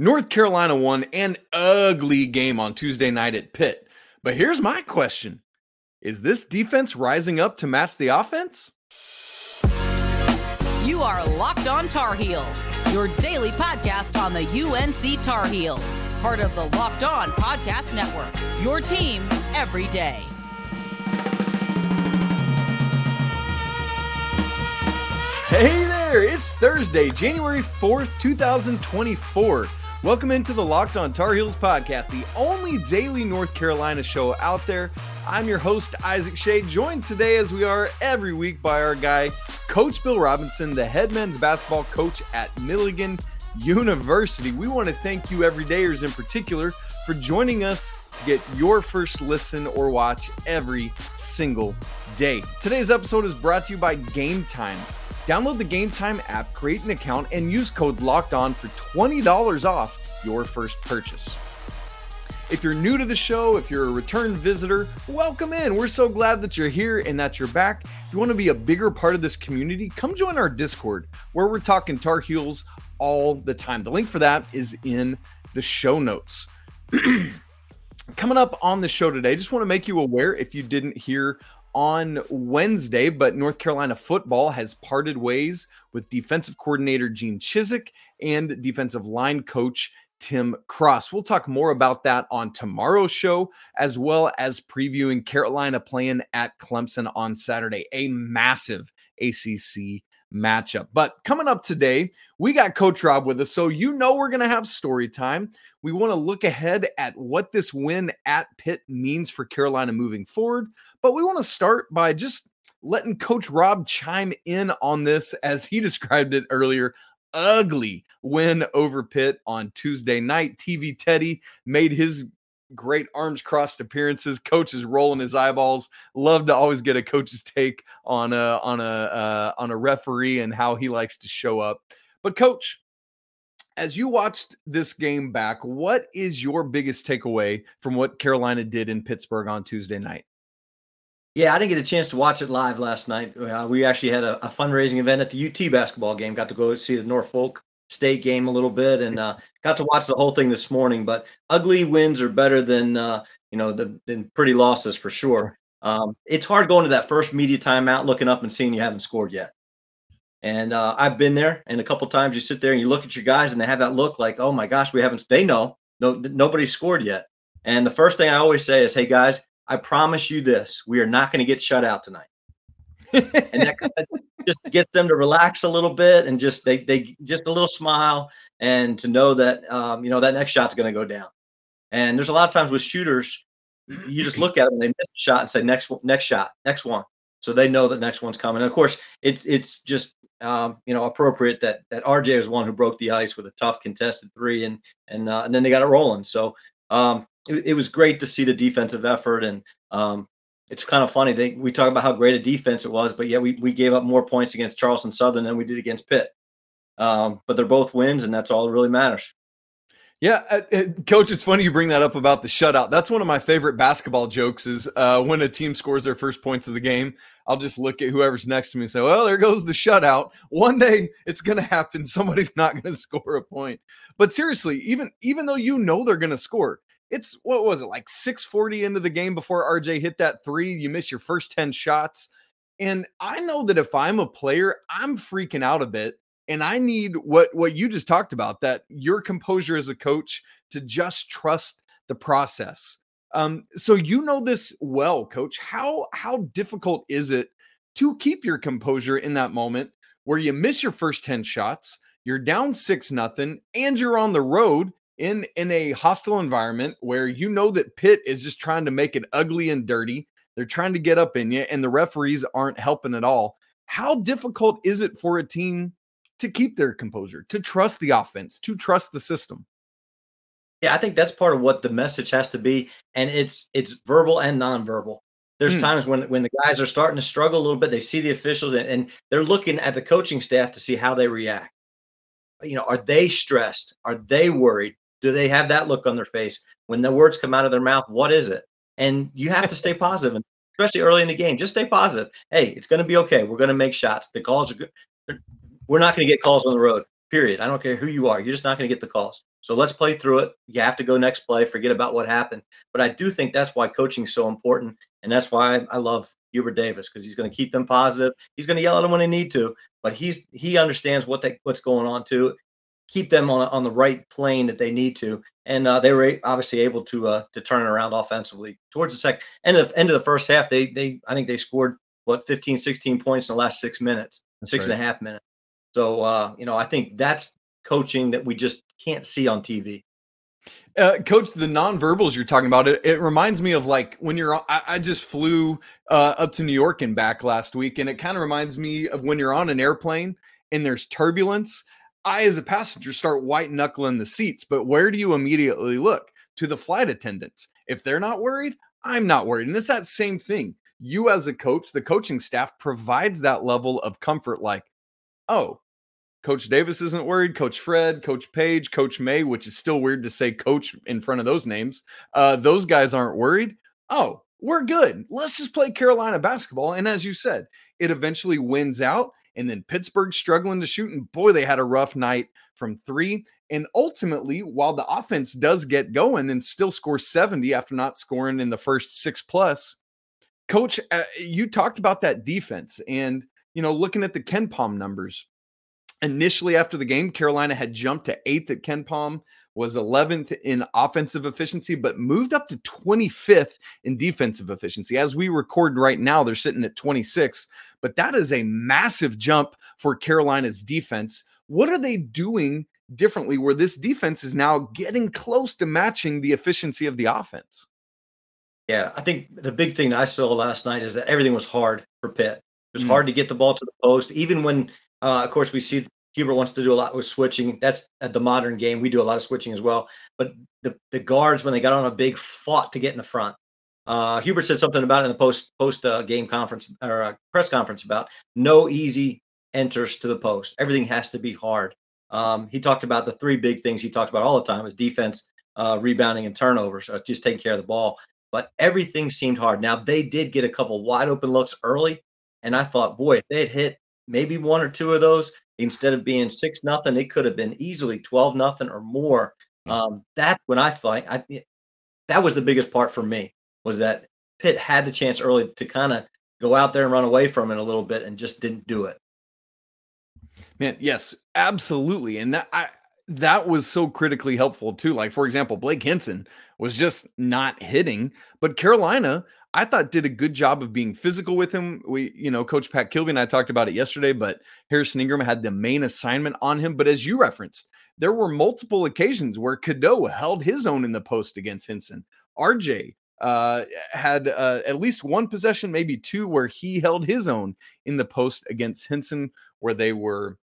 North Carolina won an ugly game on Tuesday night at Pitt. But here's my question Is this defense rising up to match the offense? You are Locked On Tar Heels, your daily podcast on the UNC Tar Heels, part of the Locked On Podcast Network. Your team every day. Hey there, it's Thursday, January 4th, 2024. Welcome into the Locked On Tar Heels podcast, the only daily North Carolina show out there. I'm your host, Isaac Schade, joined today as we are every week by our guy, Coach Bill Robinson, the head men's basketball coach at Milligan University. We want to thank you, everydayers in particular, for joining us to get your first listen or watch every single day. Today's episode is brought to you by Gametime. Download the Gametime app, create an account, and use code Locked On for $20 off your first purchase. If you're new to the show, if you're a return visitor, welcome in. We're so glad that you're here and that you're back. If you want to be a bigger part of this community, come join our Discord where we're talking Tar Heels all the time. The link for that is in the show notes. Coming up on the show today, I just want to make you aware if you didn't hear on Wednesday, but North Carolina football has parted ways with defensive coordinator Gene Chizik and defensive line coach Tim Cross. We'll talk more about that on tomorrow's show, as well as previewing Carolina playing at Clemson on Saturday, a massive ACC matchup. But coming up today, we got Coach Rob with us. So you know we're going to have story time. We want to look ahead at what this win at Pitt means for Carolina moving forward. But we want to start by just letting Coach Rob chime in on this as he described it earlier. Ugly win over Pitt on Tuesday night. TV Teddy made his great arms crossed appearances. Coach is rolling his eyeballs. Love to always get a coach's take on a on a uh, on a referee and how he likes to show up. But coach, as you watched this game back, what is your biggest takeaway from what Carolina did in Pittsburgh on Tuesday night? Yeah, I didn't get a chance to watch it live last night. Uh, we actually had a, a, fundraising event at the UT basketball game. Got to go see the Norfolk State game a little bit, and uh, got to watch the whole thing this morning. But ugly wins are better than uh, you know the, than pretty losses for sure. Um, it's hard going to that first media timeout, looking up and seeing you haven't scored yet. And uh, I've been there, and a couple times you sit there and you look at your guys, and they have that look like, "Oh my gosh, we haven't." They know no nobody scored yet. And the first thing I always say is, "Hey guys, I promise you this: we are not going to get shut out tonight." and that just get them to relax a little bit and just they they just a little smile and to know that um, you know that next shot's going to go down. And there's a lot of times with shooters, you just look at them, they miss a shot and say next next shot, next one, so they know the next one's coming. And of course, it's it's just um, you know appropriate that that RJ was one who broke the ice with a tough contested three, and and uh, and then they got it rolling. So um, it, it was great to see the defensive effort and um, it's kind of funny. They we talk about how great a defense it was, but yeah, we we gave up more points against Charleston Southern than we did against Pitt. Um, but they're both wins, and that's all that really matters. Yeah, uh, uh, coach, it's funny you bring that up about the shutout. That's one of my favorite basketball jokes. Is uh, when a team scores their first points of the game, I'll just look at whoever's next to me and say, "Well, there goes the shutout." One day it's going to happen. Somebody's not going to score a point. But seriously, even even though you know they're going to score, it's what was it like 640 into the game before RJ hit that three? You miss your first 10 shots. And I know that if I'm a player, I'm freaking out a bit. And I need what what you just talked about that your composure as a coach to just trust the process. Um, so you know this well, coach. How how difficult is it to keep your composure in that moment where you miss your first 10 shots, you're down six nothing, and you're on the road in in a hostile environment where you know that Pitt is just trying to make it ugly and dirty. They're trying to get up in you, and the referees aren't helping at all. How difficult is it for a team to keep their composure, to trust the offense, to trust the system? Yeah, I think that's part of what the message has to be, and it's it's verbal and nonverbal. There's mm. times when when the guys are starting to struggle a little bit. They see the officials and, and they're looking at the coaching staff to see how they react. You know, are they stressed? Are they worried? Do they have that look on their face when the words come out of their mouth? What is it? And you have to stay positive, and especially early in the game. Just stay positive. Hey, it's going to be okay. We're going to make shots. The calls are good. We're not going to get calls on the road. Period. I don't care who you are. You're just not going to get the calls. So let's play through it. You have to go next play. Forget about what happened. But I do think that's why coaching is so important, and that's why I love Hubert Davis because he's going to keep them positive. He's going to yell at them when they need to, but he's he understands what they what's going on too. Keep them on on the right plane that they need to, and uh, they were obviously able to uh, to turn it around offensively towards the second end of end of the first half. They they I think they scored what 15, 16 points in the last six minutes, that's six right. and a half minutes. So uh, you know, I think that's coaching that we just can't see on TV. Uh, Coach, the nonverbals you're talking about, it, it reminds me of like when you're. I, I just flew uh, up to New York and back last week, and it kind of reminds me of when you're on an airplane and there's turbulence. I, as a passenger, start white knuckling the seats, but where do you immediately look? To the flight attendants. If they're not worried, I'm not worried. And it's that same thing. You, as a coach, the coaching staff provides that level of comfort like, oh, Coach Davis isn't worried. Coach Fred, Coach Page, Coach May, which is still weird to say coach in front of those names. Uh, those guys aren't worried. Oh, we're good. Let's just play Carolina basketball. And as you said, it eventually wins out. And then Pittsburgh struggling to shoot. And boy, they had a rough night from three. And ultimately, while the offense does get going and still score 70 after not scoring in the first six plus, coach, uh, you talked about that defense. And, you know, looking at the KenPom numbers, Initially, after the game, Carolina had jumped to eighth at KenPom, was 11th in offensive efficiency, but moved up to 25th in defensive efficiency. As we record right now, they're sitting at 26, but that is a massive jump for Carolina's defense. What are they doing differently where this defense is now getting close to matching the efficiency of the offense? Yeah, I think the big thing I saw last night is that everything was hard for Pitt. It was mm. hard to get the ball to the post, even when uh, of course, we see Hubert wants to do a lot with switching. That's at the modern game. We do a lot of switching as well. But the, the guards, when they got on a big, fought to get in the front. Uh, Hubert said something about it in the post post uh, game conference or uh, press conference about no easy enters to the post. Everything has to be hard. Um, he talked about the three big things he talks about all the time: is defense, uh, rebounding, and turnovers. So just taking care of the ball. But everything seemed hard. Now they did get a couple wide open looks early, and I thought, boy, if they had hit maybe one or two of those instead of being six nothing, it could have been easily twelve nothing or more. Um, that's when I thought I that was the biggest part for me was that Pitt had the chance early to kind of go out there and run away from it a little bit and just didn't do it. Man, yes, absolutely, and that I that was so critically helpful too. Like for example, Blake Hinson was just not hitting, but Carolina I thought did a good job of being physical with him. We, you know, Coach Pat Kilby and I talked about it yesterday, but Harrison Ingram had the main assignment on him. But as you referenced, there were multiple occasions where Cadeau held his own in the post against Hinson. RJ uh, had uh, at least one possession, maybe two, where he held his own in the post against Hinson, where they were,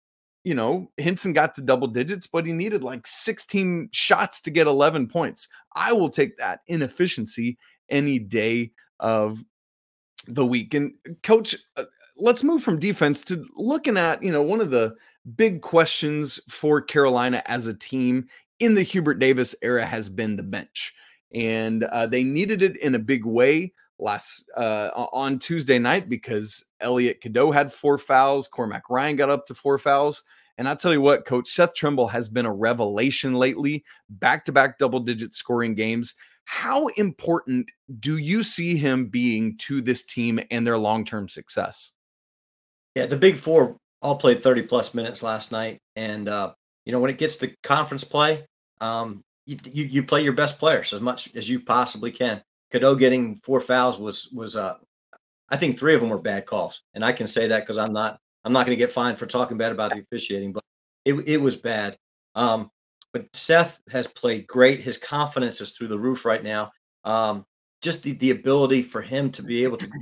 you know, Hinson got to double digits, but he needed like 16 shots to get 11 points. I will take that inefficiency any day of the week. And coach, uh, let's move from defense to looking at, you know, one of the big questions for Carolina as a team in the Hubert Davis era has been the bench. And uh, they needed it in a big way last uh, on Tuesday night because Elliot Cadeau had four fouls, Cormac Ryan got up to four fouls. And I tell you what, coach Seth Trimble has been a revelation lately, back to back double digit scoring games. How important do you see him being to this team and their long term success? Yeah, the big four all played 30 plus minutes last night. And, uh, you know, when it gets to conference play, um, you, you, you, play your best players as much as you possibly can. Cadeau getting four fouls was, was, uh, I think three of them were bad calls. And I can say that because I'm not, I'm not going to get fined for talking bad about the officiating, but it, it was bad. Um, but Seth has played great. His confidence is through the roof right now. Um, just the, the ability for him to be able to.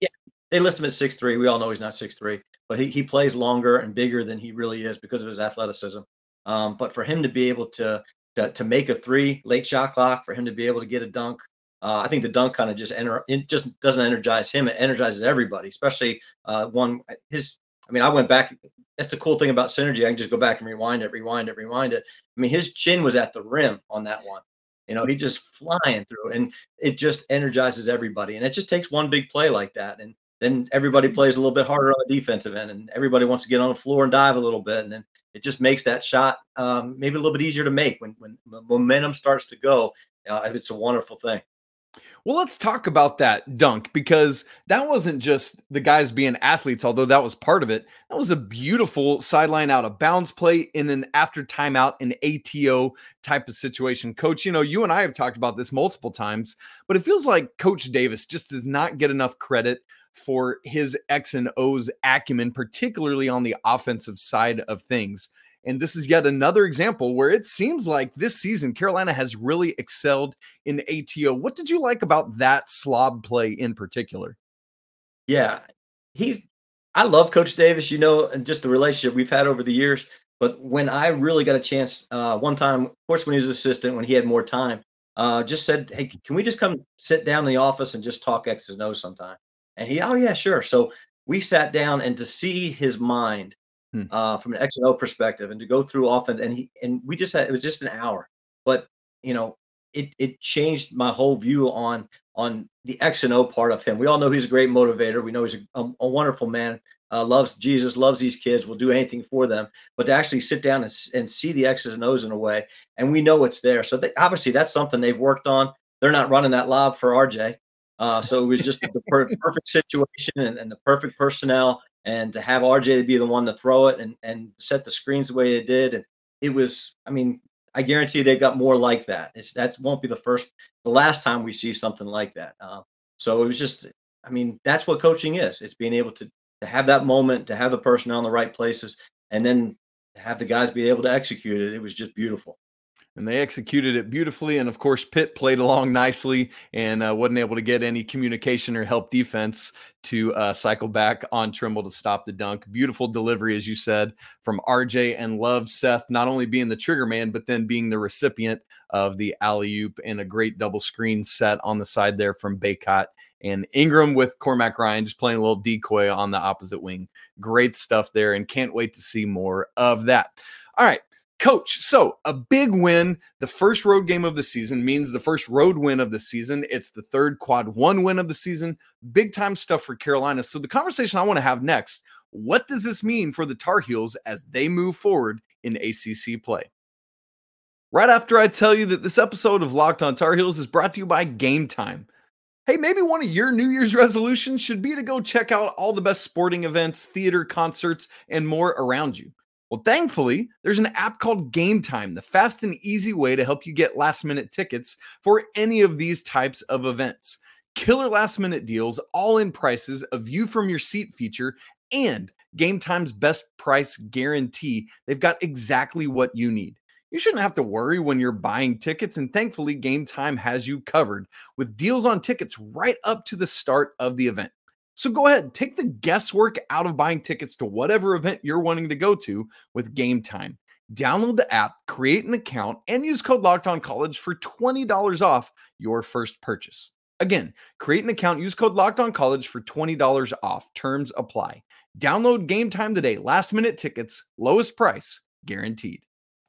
Yeah, they list him at six three. We all know he's not six three, but he, he plays longer and bigger than he really is because of his athleticism. Um, but for him to be able to, to to make a three late shot clock, for him to be able to get a dunk, uh, I think the dunk kind of just enter it just doesn't energize him. It energizes everybody, especially uh, one his. I mean, I went back that's the cool thing about synergy. I can just go back and rewind it, rewind it, rewind it. I mean, his chin was at the rim on that one. You know, he just flying through, and it just energizes everybody. And it just takes one big play like that, and then everybody plays a little bit harder on the defensive end, and everybody wants to get on the floor and dive a little bit, and then it just makes that shot um, maybe a little bit easier to make when when momentum starts to go. Uh, it's a wonderful thing. Well, let's talk about that dunk because that wasn't just the guys being athletes, although that was part of it. That was a beautiful sideline out of bounds play in an after timeout, an ATO type of situation. Coach, you know, you and I have talked about this multiple times, but it feels like Coach Davis just does not get enough credit for his X and O's acumen, particularly on the offensive side of things. And this is yet another example where it seems like this season Carolina has really excelled in ATO. What did you like about that slob play in particular? Yeah, he's I love Coach Davis, you know, and just the relationship we've had over the years. But when I really got a chance, uh, one time, of course, when he was assistant, when he had more time, uh, just said, "Hey, can we just come sit down in the office and just talk X's and O's sometime?" And he, "Oh yeah, sure." So we sat down, and to see his mind hmm. uh, from an X and O perspective, and to go through often. And he and we just had it was just an hour, but you know, it it changed my whole view on on the X and O part of him. We all know he's a great motivator. We know he's a, a, a wonderful man. Uh, loves Jesus, loves these kids, will do anything for them. But to actually sit down and, and see the X's and O's in a way, and we know it's there. So they, obviously that's something they've worked on. They're not running that lob for RJ. Uh, so it was just the per- perfect situation and, and, the perfect personnel and to have RJ to be the one to throw it and and set the screens the way they did, and it was, I mean, I guarantee they got more like that. It's that won't be the first, the last time we see something like that. Uh, so it was just, I mean, that's what coaching is. It's being able to to have that moment, to have the personnel in the right places, and then have the guys be able to execute it. It was just beautiful and they executed it beautifully. And of course, Pitt played along nicely and uh, wasn't able to get any communication or help defense to uh, cycle back on Trimble to stop the dunk. Beautiful delivery, as you said, from RJ and love Seth not only being the trigger man, but then being the recipient of the alley oop and a great double screen set on the side there from Bacot and Ingram with Cormac Ryan just playing a little decoy on the opposite wing. Great stuff there, and can't wait to see more of that. All right. Coach, so a big win. The first road game of the season means the first road win of the season. It's the third quad one win of the season. Big time stuff for Carolina. So, the conversation I want to have next what does this mean for the Tar Heels as they move forward in ACC play? Right after I tell you that this episode of Locked on Tar Heels is brought to you by Gametime. Hey, maybe one of your New Year's resolutions should be to go check out all the best sporting events, theater, concerts, and more around you. Well, thankfully, there's an app called Gametime, the fast and easy way to help you get last minute tickets for any of these types of events. Killer last minute deals, all in prices, a view from your seat feature, and Gametime's best price guarantee. They've got exactly what you need. You shouldn't have to worry when you're buying tickets, and thankfully, Gametime has you covered with deals on tickets right up to the start of the event. So go ahead, take the guesswork out of buying tickets to whatever event you're wanting to go to with Gametime. Download the app, create an account, and use code Locked On College for $20 off your first purchase. Again, create an account, use code Locked On College for $20 off. Terms apply. Download Gametime today. Last minute tickets, lowest price guaranteed.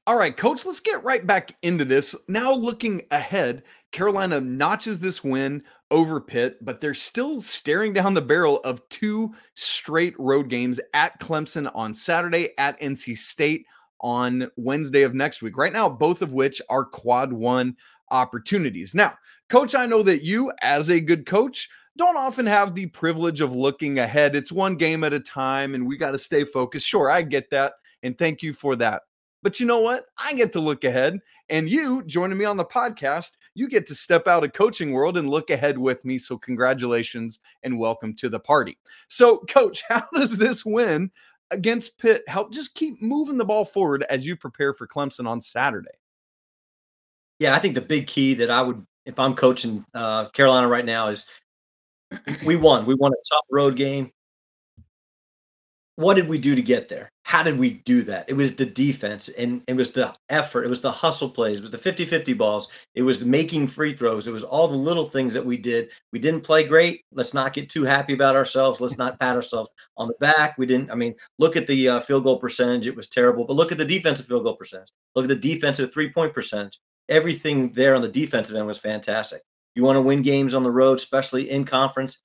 All right, coach, let's get right back into this. Now, looking ahead, Carolina notches this win over Pitt, but they're still staring down the barrel of two straight road games at Clemson on Saturday, at NC State on Wednesday of next week. Right now, both of which are quad one opportunities. Now, coach, I know that you, as a good coach, don't often have the privilege of looking ahead. It's one game at a time, and we got to stay focused. Sure, I get that. And thank you for that. But you know what? I get to look ahead. And you joining me on the podcast, you get to step out of coaching world and look ahead with me. So congratulations and welcome to the party. So, coach, how does this win against Pitt help just keep moving the ball forward as you prepare for Clemson on Saturday? Yeah, I think the big key that I would, if I'm coaching uh, Carolina right now, is we won. We won a tough road game what did we do to get there? How did we do that? It was the defense and it was the effort. It was the hustle plays. It was the 50 50 balls. It was making free throws. It was all the little things that we did. We didn't play great. Let's not get too happy about ourselves. Let's not pat ourselves on the back. We didn't, I mean, look at the uh, field goal percentage. It was terrible. But look at the defensive field goal percentage. Look at the defensive three point percentage. Everything there on the defensive end was fantastic. You want to win games on the road, especially in conference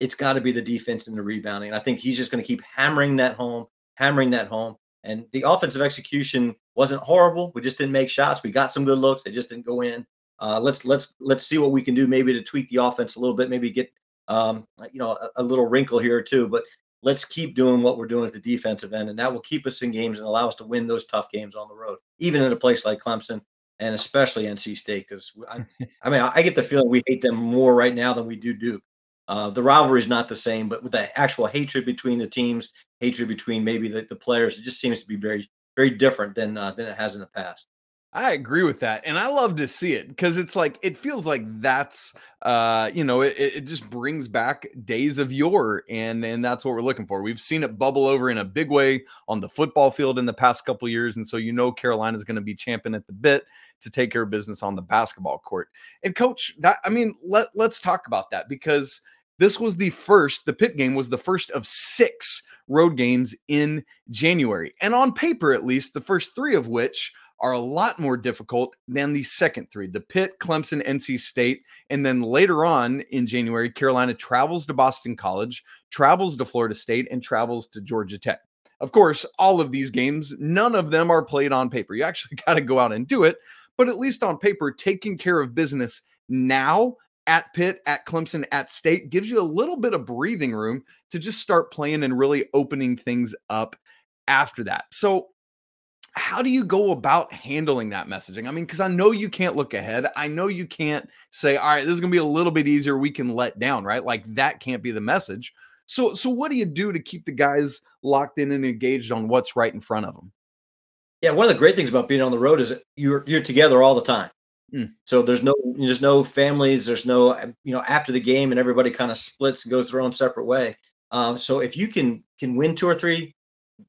it's got to be the defense and the rebounding. And I think he's just going to keep hammering that home, hammering that home. And the offensive execution wasn't horrible. We just didn't make shots. We got some good looks. They just didn't go in. Uh, let's let's let's see what we can do maybe to tweak the offense a little bit. Maybe get um, you know a, a little wrinkle here too. But let's keep doing what we're doing at the defensive end, and that will keep us in games and allow us to win those tough games on the road, even in a place like Clemson and especially NC State. Because I, I, mean, I get the feeling we hate them more right now than we do Duke. Uh, the rivalry is not the same, but with the actual hatred between the teams, hatred between maybe the, the players, it just seems to be very, very different than uh, than it has in the past. I agree with that. And I love to see it because it's like, it feels like that's, uh, you know, it, it just brings back days of yore. And, and that's what we're looking for. We've seen it bubble over in a big way on the football field in the past couple years. And so, you know, Carolina is going to be champion at the bit to take care of business on the basketball court. And coach, that, I mean, let, let's talk about that because this was the first, the Pitt game was the first of six road games in January. And on paper, at least, the first three of which are a lot more difficult than the second three the Pitt, Clemson, NC State. And then later on in January, Carolina travels to Boston College, travels to Florida State, and travels to Georgia Tech. Of course, all of these games, none of them are played on paper. You actually got to go out and do it. But at least on paper, taking care of business now at Pitt, at Clemson, at State gives you a little bit of breathing room to just start playing and really opening things up after that. So how do you go about handling that messaging? I mean, because I know you can't look ahead. I know you can't say, all right, this is going to be a little bit easier. We can let down, right? Like that can't be the message. So, so what do you do to keep the guys locked in and engaged on what's right in front of them? Yeah, one of the great things about being on the road is you're you're together all the time. Mm. So there's no there's no families, there's no you know after the game and everybody kind of splits and goes their own separate way. Um, so if you can can win two or three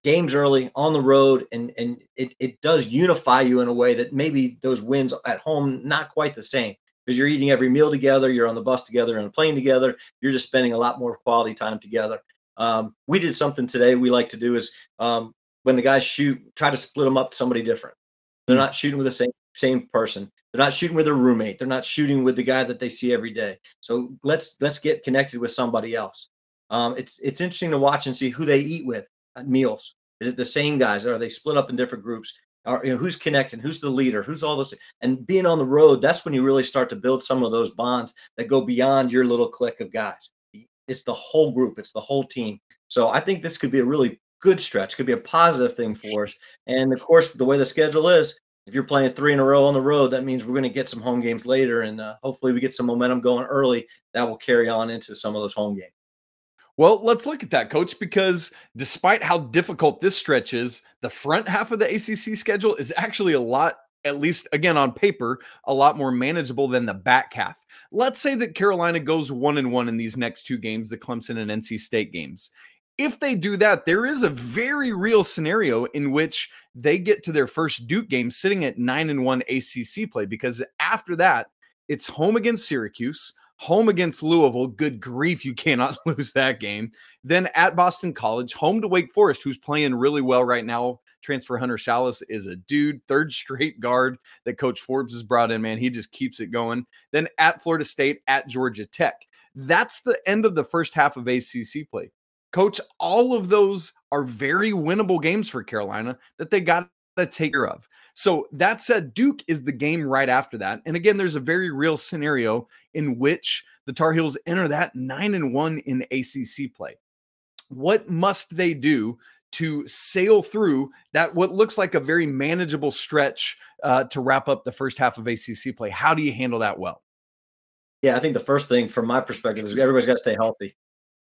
games early on the road and and it, it does unify you in a way that maybe those wins at home not quite the same. Because you're eating every meal together you're on the bus together and a plane together you're just spending a lot more quality time together. Um, we did something today we like to do is um, when the guys shoot try to split them up to somebody different. They're not shooting with the same same person. They're not shooting with their roommate. They're not shooting with the guy that they see every day. So let's let's get connected with somebody else. Um, it's it's interesting to watch and see who they eat with meals? Is it the same guys? Are they split up in different groups? Are, you know, who's connecting? Who's the leader? Who's all those? And being on the road, that's when you really start to build some of those bonds that go beyond your little clique of guys. It's the whole group. It's the whole team. So I think this could be a really good stretch. Could be a positive thing for us. And of course, the way the schedule is, if you're playing three in a row on the road, that means we're going to get some home games later, and uh, hopefully we get some momentum going early. That will carry on into some of those home games. Well, let's look at that, coach, because despite how difficult this stretch is, the front half of the ACC schedule is actually a lot, at least again on paper, a lot more manageable than the back half. Let's say that Carolina goes one and one in these next two games, the Clemson and NC State games. If they do that, there is a very real scenario in which they get to their first Duke game sitting at nine and one ACC play, because after that, it's home against Syracuse home against Louisville. Good grief, you cannot lose that game. Then at Boston College, home to Wake Forest, who's playing really well right now. Transfer Hunter Sallis is a dude, third straight guard that Coach Forbes has brought in, man. He just keeps it going. Then at Florida State, at Georgia Tech. That's the end of the first half of ACC play. Coach, all of those are very winnable games for Carolina that they got to take care of. So that said, Duke is the game right after that. And again, there's a very real scenario in which the Tar Heels enter that nine and one in ACC play. What must they do to sail through that what looks like a very manageable stretch uh, to wrap up the first half of ACC play? How do you handle that well? Yeah, I think the first thing from my perspective is everybody's got to stay healthy,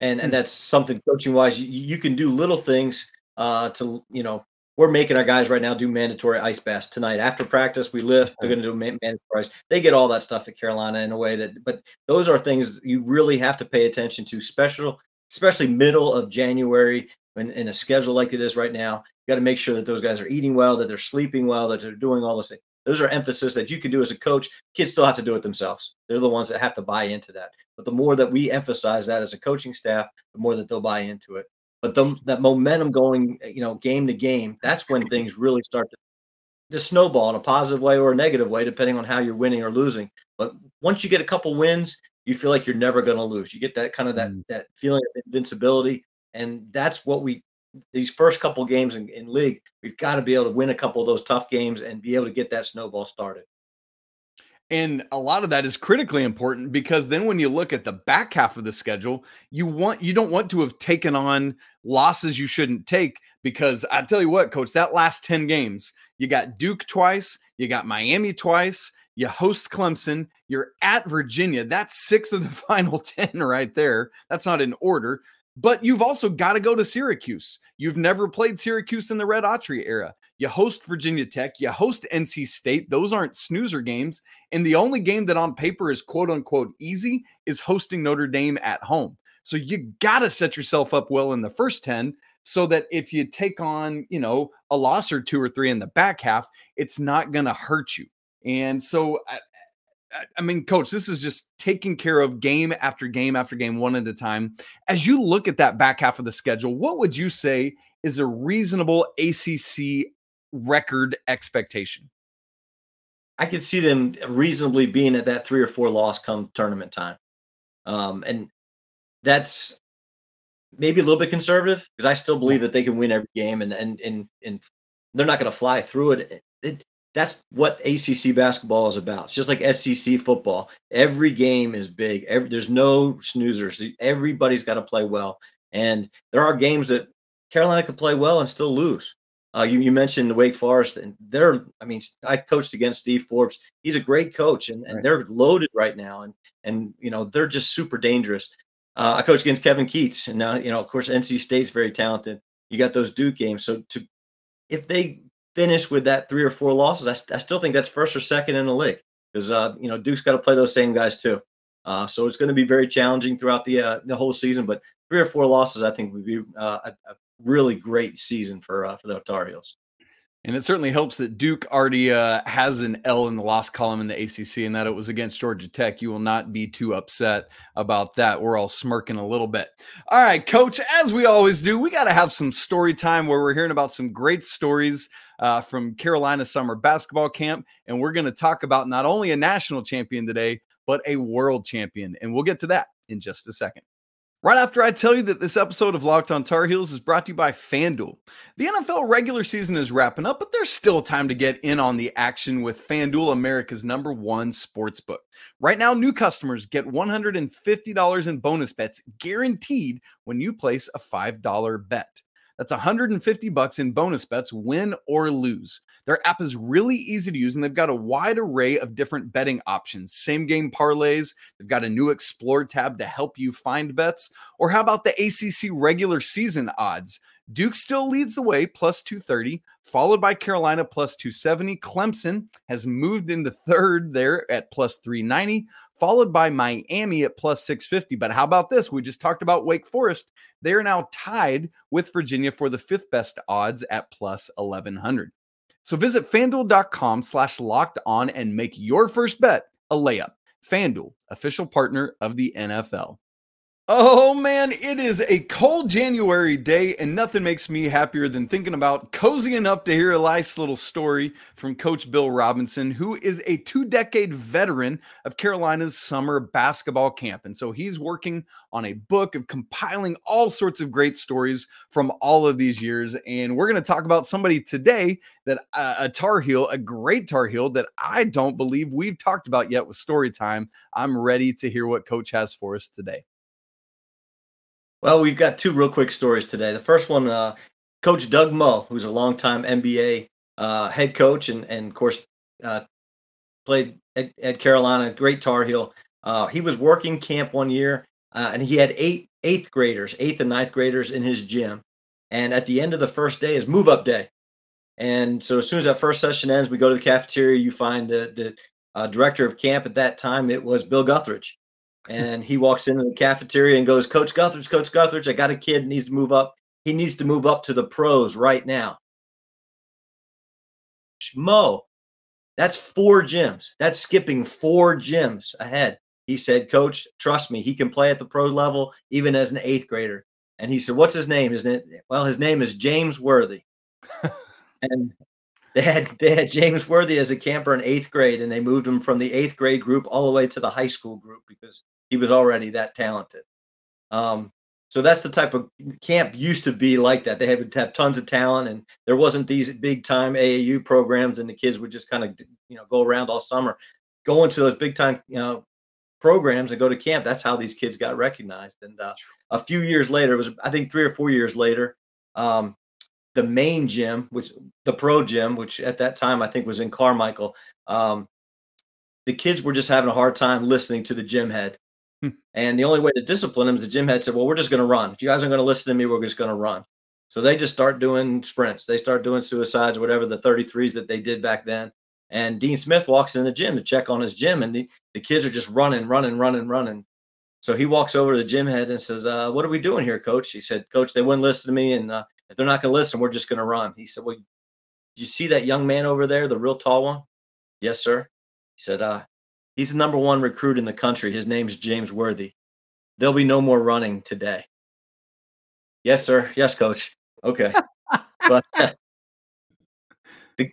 and and hmm. that's something coaching wise. You, you can do little things uh, to you know we're making our guys right now do mandatory ice baths tonight after practice. We lift. They're going to do mandatory ice. They get all that stuff at Carolina in a way that, but those are things you really have to pay attention to, special, especially middle of January when in a schedule like it is right now. You got to make sure that those guys are eating well, that they're sleeping well, that they're doing all those things. Those are emphasis that you can do as a coach. Kids still have to do it themselves. They're the ones that have to buy into that. But the more that we emphasize that as a coaching staff, the more that they'll buy into it. But the, that momentum going, you know, game to game, that's when things really start to, to snowball in a positive way or a negative way, depending on how you're winning or losing. But once you get a couple wins, you feel like you're never going to lose. You get that kind of that mm. that feeling of invincibility, and that's what we these first couple games in, in league, we've got to be able to win a couple of those tough games and be able to get that snowball started. And a lot of that is critically important because then when you look at the back half of the schedule, you want you don't want to have taken on losses you shouldn't take because I tell you what, coach, that last 10 games, you got Duke twice, you got Miami twice, you host Clemson, you're at Virginia. That's 6 of the final 10 right there. That's not in order. But you've also got to go to Syracuse. You've never played Syracuse in the Red Autry era. You host Virginia Tech, you host NC State. Those aren't snoozer games. And the only game that on paper is quote unquote easy is hosting Notre Dame at home. So you got to set yourself up well in the first 10 so that if you take on, you know, a loss or two or three in the back half, it's not going to hurt you. And so I mean, coach, this is just taking care of game after game after game, one at a time. As you look at that back half of the schedule, what would you say is a reasonable ACC record expectation? I could see them reasonably being at that three or four loss come tournament time. Um, and that's maybe a little bit conservative because I still believe that they can win every game and and and and they're not going to fly through it. it that's what ACC basketball is about. It's just like SEC football. Every game is big. Every, there's no snoozers. Everybody's got to play well. And there are games that Carolina could play well and still lose. Uh, you, you mentioned Wake Forest, and they're, I mean, I coached against Steve Forbes. He's a great coach, and, and right. they're loaded right now. And, and, you know, they're just super dangerous. Uh, I coached against Kevin Keatts, and now, you know, of course, NC State's very talented. You got those Duke games. So to, if they finish with that three or four losses, I, I still think that's first or second in the league because uh, you know Duke's got to play those same guys too. Uh, so it's going to be very challenging throughout the uh, the whole season. But three or four losses, I think, would be uh, a, a, really great season for uh, for the Tar Heels. And it certainly helps that Duke already uh, has an L in the loss column in the ACC and that it was against Georgia Tech. You will not be too upset about that. We're all smirking a little bit. All right, coach, as we always do, we got to have some story time where we're hearing about some great stories uh, from Carolina Summer Basketball Camp. And we're going to talk about not only a national champion today, but a world champion. And we'll get to that in just a second. Right after I tell you that this episode of Locked on Tar Heels is brought to you by FanDuel. The NFL regular season is wrapping up, but there's still time to get in on the action with FanDuel, America's number one sports book. Right now, new customers get $150 in bonus bets guaranteed when you place a $5 bet. That's 150 bucks in bonus bets, win or lose. Their app is really easy to use and they've got a wide array of different betting options. Same game parlays, they've got a new explore tab to help you find bets. Or how about the ACC regular season odds? Duke still leads the way, plus 230, followed by Carolina, plus 270. Clemson has moved into third there at plus 390, followed by Miami at plus 650. But how about this? We just talked about Wake Forest. They are now tied with Virginia for the fifth best odds at plus 1100. So visit fanduel.com slash locked on and make your first bet a layup. FanDuel, official partner of the NFL. Oh man, it is a cold January day, and nothing makes me happier than thinking about cozying up to hear a nice little story from Coach Bill Robinson, who is a two decade veteran of Carolina's summer basketball camp. And so he's working on a book of compiling all sorts of great stories from all of these years. And we're going to talk about somebody today that uh, a Tar Heel, a great Tar Heel that I don't believe we've talked about yet with story time. I'm ready to hear what Coach has for us today. Well, we've got two real quick stories today. The first one, uh, Coach Doug Moe, who's a longtime NBA uh, head coach and, and of course, uh, played at, at, Carolina, great Tar Heel. Uh, he was working camp one year uh, and he had eight eighth graders, eighth and ninth graders in his gym. And at the end of the first day is move up day. And so as soon as that first session ends, we go to the cafeteria. You find the, the uh, director of camp at that time. It was Bill Guthridge and he walks into the cafeteria and goes, Coach Guthridge, Coach Guthridge, I got a kid needs to move up. He needs to move up to the pros right now. Moe, that's four gyms. That's skipping four gyms ahead. He said, Coach, trust me, he can play at the pro level even as an eighth grader. And he said, What's his name? Isn't it? Well, his name is James Worthy. and they had they had James Worthy as a camper in eighth grade, and they moved him from the eighth grade group all the way to the high school group because he was already that talented. Um, So that's the type of camp used to be like that. They would have tons of talent, and there wasn't these big time AAU programs, and the kids would just kind of you know go around all summer, go into those big time you know programs and go to camp. That's how these kids got recognized. And uh, a few years later, it was I think three or four years later, um, the main gym, which the pro gym, which at that time I think was in Carmichael, um, the kids were just having a hard time listening to the gym head. And the only way to discipline them is the gym head said, Well, we're just going to run. If you guys aren't going to listen to me, we're just going to run. So they just start doing sprints. They start doing suicides, whatever the 33s that they did back then. And Dean Smith walks in the gym to check on his gym, and the, the kids are just running, running, running, running. So he walks over to the gym head and says, uh, What are we doing here, coach? He said, Coach, they wouldn't listen to me. And uh, if they're not going to listen, we're just going to run. He said, Well, you see that young man over there, the real tall one? Yes, sir. He said, uh, He's the number one recruit in the country. His name's James Worthy. There'll be no more running today. Yes, sir. Yes, coach. Okay. but the,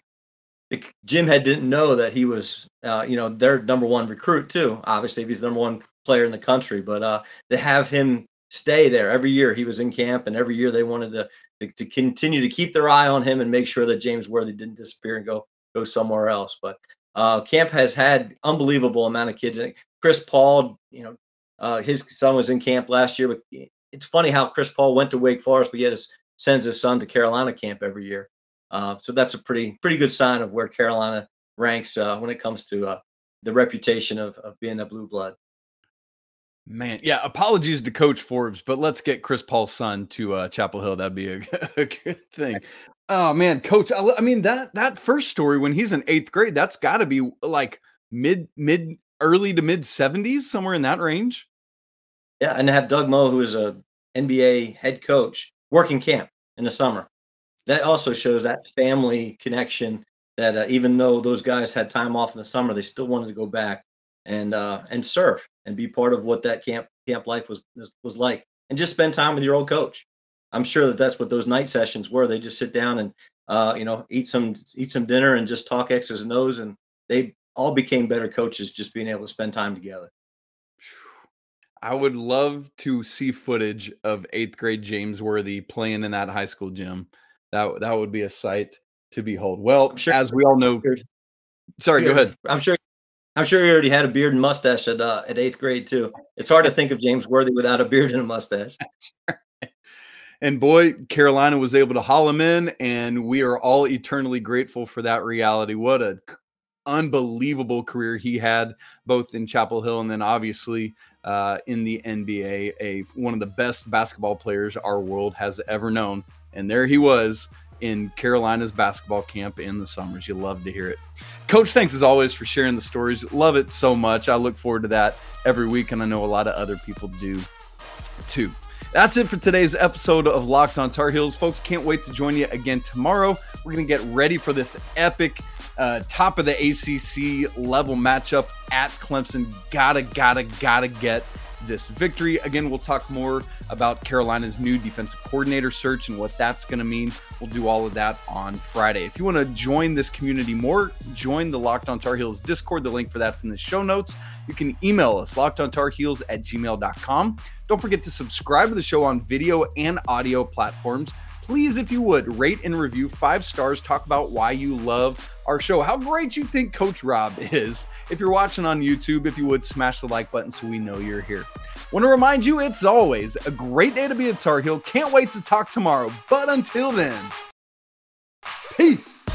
the gym head didn't know that he was, uh, you know, their number one recruit too. Obviously, if he's the number one player in the country, but uh, to have him stay there every year, he was in camp, and every year they wanted to, to to continue to keep their eye on him and make sure that James Worthy didn't disappear and go go somewhere else. But uh, camp has had unbelievable amount of kids. Chris Paul, you know, uh, his son was in camp last year. But it's funny how Chris Paul went to Wake Forest, but yet sends his son to Carolina camp every year. Uh, so that's a pretty pretty good sign of where Carolina ranks uh, when it comes to uh, the reputation of, of being a blue blood. Man, yeah. Apologies to Coach Forbes, but let's get Chris Paul's son to uh, Chapel Hill. That'd be a, a good thing. Oh man, Coach. I, I, mean that that first story when he's in eighth grade, that's got to be like mid mid early to mid seventies, somewhere in that range. Yeah, and have Doug Moe, who is a NBA head coach, working camp in the summer. That also shows that family connection. That uh, even though those guys had time off in the summer, they still wanted to go back and uh, and serve and be part of what that camp camp life was was like, and just spend time with your old coach. I'm sure that that's what those night sessions were. They just sit down and uh, you know eat some eat some dinner and just talk X's and O's, and they all became better coaches just being able to spend time together. I would love to see footage of eighth grade James Worthy playing in that high school gym. That that would be a sight to behold. Well, sure as we all know, sorry, go ahead. I'm sure I'm sure he already had a beard and mustache at uh, at eighth grade too. It's hard to think of James Worthy without a beard and a mustache. And boy, Carolina was able to haul him in, and we are all eternally grateful for that reality. What a unbelievable career he had, both in Chapel Hill and then obviously uh, in the NBA. A one of the best basketball players our world has ever known, and there he was in Carolina's basketball camp in the summers. You love to hear it. Coach, thanks as always for sharing the stories. Love it so much. I look forward to that every week, and I know a lot of other people do too. That's it for today's episode of Locked on Tar Heels. Folks, can't wait to join you again tomorrow. We're going to get ready for this epic uh, top of the ACC level matchup at Clemson. Gotta, gotta, gotta get this victory. Again, we'll talk more about Carolina's new defensive coordinator search and what that's going to mean. We'll do all of that on Friday. If you want to join this community more, join the Locked on Tar Heels Discord. The link for that's in the show notes. You can email us, lockedontarheels at gmail.com. Don't forget to subscribe to the show on video and audio platforms please, if you would, rate and review five stars. Talk about why you love our show, how great you think Coach Rob is. If you're watching on YouTube, if you would, smash the like button so we know you're here. Want to remind you, it's always a great day to be a Tar Heel. Can't wait to talk tomorrow. But until then, peace.